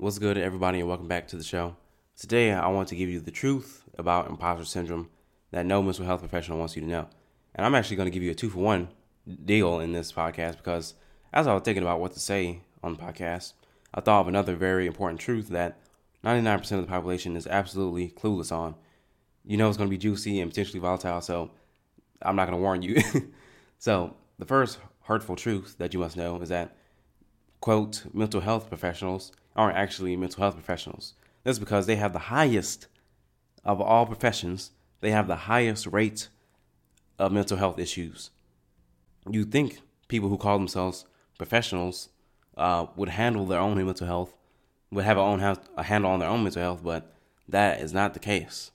What's good, everybody, and welcome back to the show. Today, I want to give you the truth about imposter syndrome that no mental health professional wants you to know. And I'm actually going to give you a two for one deal in this podcast because as I was thinking about what to say on the podcast, I thought of another very important truth that 99% of the population is absolutely clueless on. You know it's going to be juicy and potentially volatile, so I'm not going to warn you. so, the first hurtful truth that you must know is that, quote, mental health professionals aren't actually mental health professionals. That's because they have the highest of all professions, they have the highest rate of mental health issues. You think people who call themselves professionals uh, would handle their own mental health, would have a, own a handle on their own mental health, but that is not the case.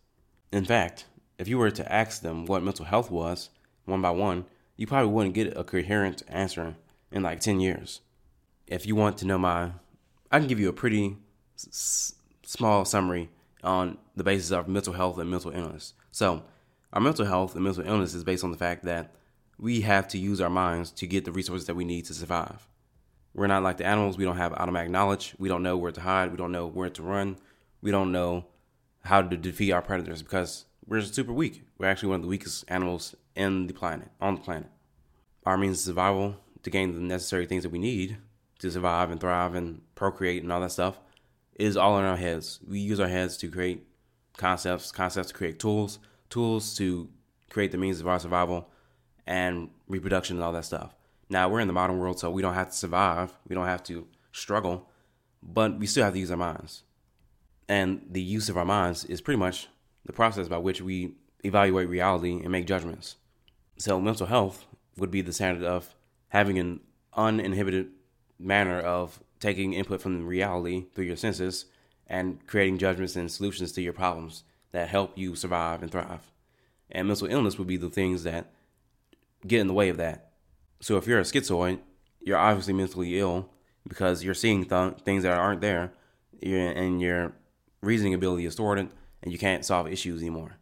In fact, if you were to ask them what mental health was, one by one, you probably wouldn't get a coherent answer in like 10 years. If you want to know my, I can give you a pretty s- small summary on the basis of mental health and mental illness. So, our mental health and mental illness is based on the fact that we have to use our minds to get the resources that we need to survive. We're not like the animals. We don't have automatic knowledge. We don't know where to hide. We don't know where to run. We don't know how to defeat our predators because we're super weak. We're actually one of the weakest animals in the planet, on the planet. Our means of survival to gain the necessary things that we need to survive and thrive and procreate and all that stuff is all in our heads. We use our heads to create concepts, concepts to create tools, tools to create the means of our survival and reproduction and all that stuff. Now we're in the modern world, so we don't have to survive. We don't have to struggle, but we still have to use our minds. And the use of our minds is pretty much the process by which we evaluate reality and make judgments. So mental health would be the standard of having an uninhibited manner of taking input from reality through your senses and creating judgments and solutions to your problems that help you survive and thrive. And mental illness would be the things that get in the way of that. So if you're a schizoid, you're obviously mentally ill because you're seeing th- things that aren't there, and your reasoning ability is thwarted, and you can't solve issues anymore.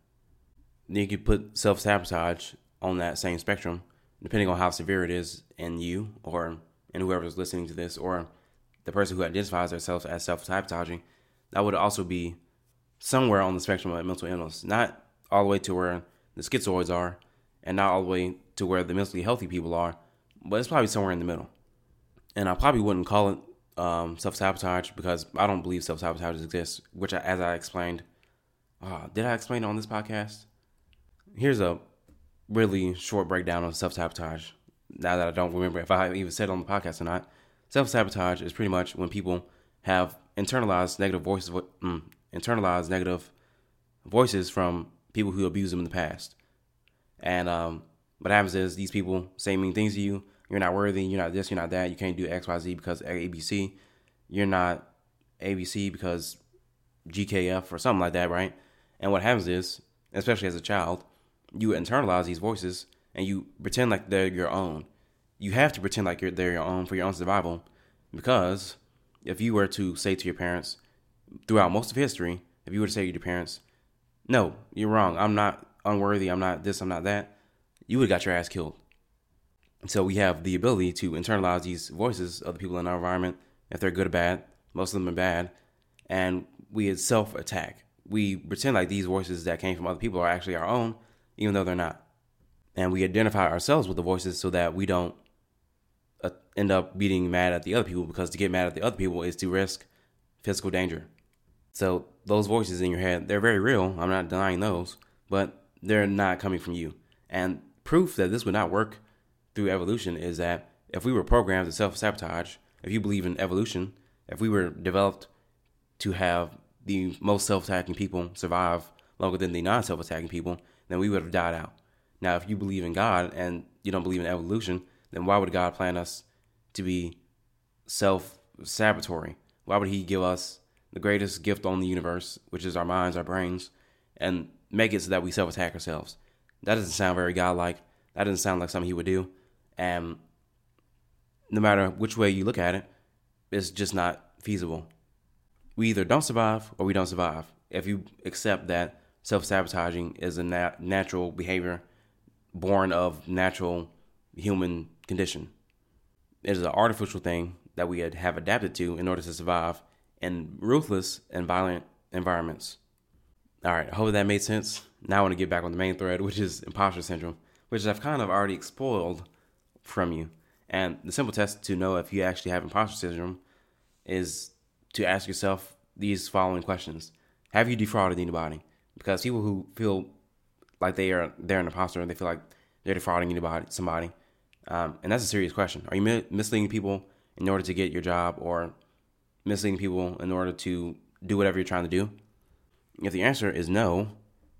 Then you could put self sabotage on that same spectrum, depending on how severe it is in you or in whoever's listening to this, or the person who identifies themselves as self sabotaging. That would also be somewhere on the spectrum of mental illness, not all the way to where the schizoids are, and not all the way to where the mentally healthy people are, but it's probably somewhere in the middle. And I probably wouldn't call it um, self sabotage because I don't believe self sabotage exists, which, I, as I explained, uh, did I explain it on this podcast? Here's a really short breakdown of self sabotage. Now that I don't remember if I even said it on the podcast or not, self sabotage is pretty much when people have internalized negative voices, mm, internalized negative voices from people who abused them in the past. And um, what happens is these people say mean things to you. You're not worthy. You're not this. You're not that. You can't do X, Y, Z because ABC. You're not ABC because GKF or something like that, right? And what happens is, especially as a child, you internalize these voices and you pretend like they're your own. You have to pretend like you're they're your um, own for your own survival, because if you were to say to your parents throughout most of history, if you were to say to your parents, "No, you're wrong. I'm not unworthy. I'm not this. I'm not that," you would have got your ass killed. So we have the ability to internalize these voices of the people in our environment, if they're good or bad. Most of them are bad, and we self attack. We pretend like these voices that came from other people are actually our own, even though they're not. And we identify ourselves with the voices so that we don't uh, end up being mad at the other people because to get mad at the other people is to risk physical danger. So those voices in your head, they're very real. I'm not denying those, but they're not coming from you. And proof that this would not work through evolution is that if we were programmed to self sabotage, if you believe in evolution, if we were developed to have the most self attacking people survive longer than the non self attacking people, then we would have died out. Now, if you believe in God and you don't believe in evolution, then why would God plan us to be self sabotatory? Why would He give us the greatest gift on the universe, which is our minds, our brains, and make it so that we self attack ourselves? That doesn't sound very godlike. That doesn't sound like something He would do. And no matter which way you look at it, it's just not feasible. We either don't survive or we don't survive. If you accept that self sabotaging is a nat- natural behavior born of natural human condition, it is an artificial thing that we have adapted to in order to survive in ruthless and violent environments. All right, I hope that made sense. Now I want to get back on the main thread, which is imposter syndrome, which I've kind of already spoiled from you. And the simple test to know if you actually have imposter syndrome is to ask yourself these following questions: Have you defrauded anybody? Because people who feel like they are they're an imposter and they feel like they're defrauding anybody, somebody, um, and that's a serious question. Are you misleading people in order to get your job, or misleading people in order to do whatever you're trying to do? If the answer is no,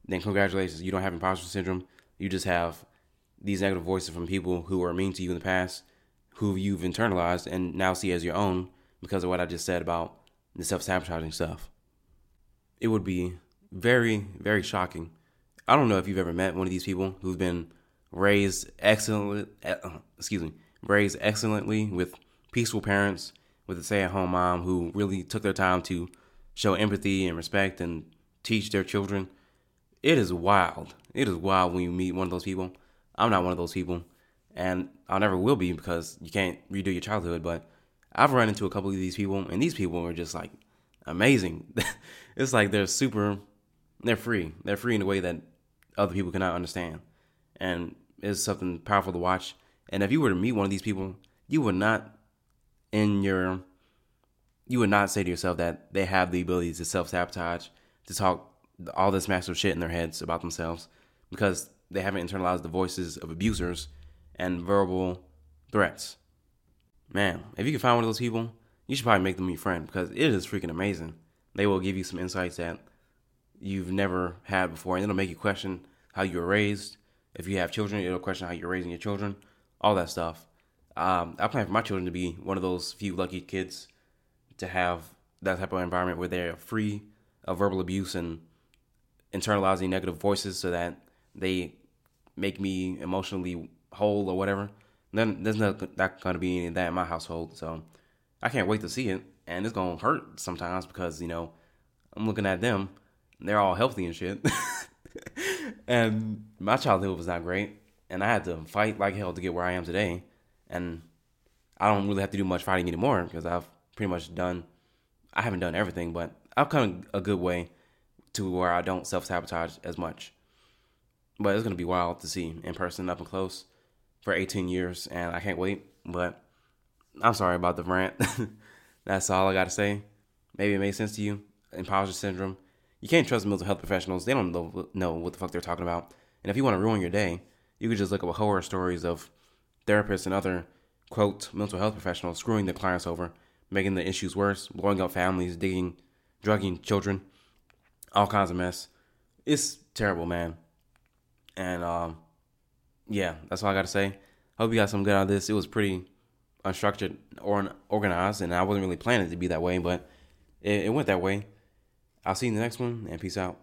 then congratulations, you don't have imposter syndrome. You just have these negative voices from people who were mean to you in the past, who you've internalized and now see as your own because of what I just said about the self sabotaging stuff. It would be very, very shocking. I don't know if you've ever met one of these people who've been raised excellently, uh, excuse me, raised excellently with peaceful parents, with a stay at home mom who really took their time to show empathy and respect and teach their children. It is wild. It is wild when you meet one of those people. I'm not one of those people, and I never will be because you can't redo your childhood. But I've run into a couple of these people, and these people are just like amazing. it's like they're super, they're free. They're free in a way that other people cannot understand, and it's something powerful to watch. And if you were to meet one of these people, you would not, in your, you would not say to yourself that they have the ability to self sabotage to talk all this massive shit in their heads about themselves because they haven't internalized the voices of abusers and verbal threats. Man, if you can find one of those people, you should probably make them your friend because it is freaking amazing. They will give you some insights that you've never had before, and it'll make you question how you were raised. If you have children, it'll question how you're raising your children, all that stuff. Um, I plan for my children to be one of those few lucky kids to have that type of environment where they're free of verbal abuse and internalizing negative voices so that they make me emotionally whole or whatever. Then there's not, not going to be any of that in my household. So I can't wait to see it. And it's going to hurt sometimes because, you know, I'm looking at them. They're all healthy and shit. and my childhood was not great. And I had to fight like hell to get where I am today. And I don't really have to do much fighting anymore because I've pretty much done, I haven't done everything, but I've come a good way to where I don't self sabotage as much. But it's gonna be wild to see in person, up and close, for 18 years, and I can't wait. But I'm sorry about the rant. That's all I gotta say. Maybe it made sense to you. Imposter syndrome. You can't trust mental health professionals. They don't know, what the fuck they're talking about. And if you want to ruin your day, you could just look up horror stories of therapists and other quote mental health professionals screwing their clients over, making the issues worse, blowing up families, digging drugging children, all kinds of mess. It's terrible, man. And um, yeah, that's all I got to say. Hope you got some good out of this. It was pretty unstructured or organized, and I wasn't really planning to be that way, but it, it went that way. I'll see you in the next one, and peace out.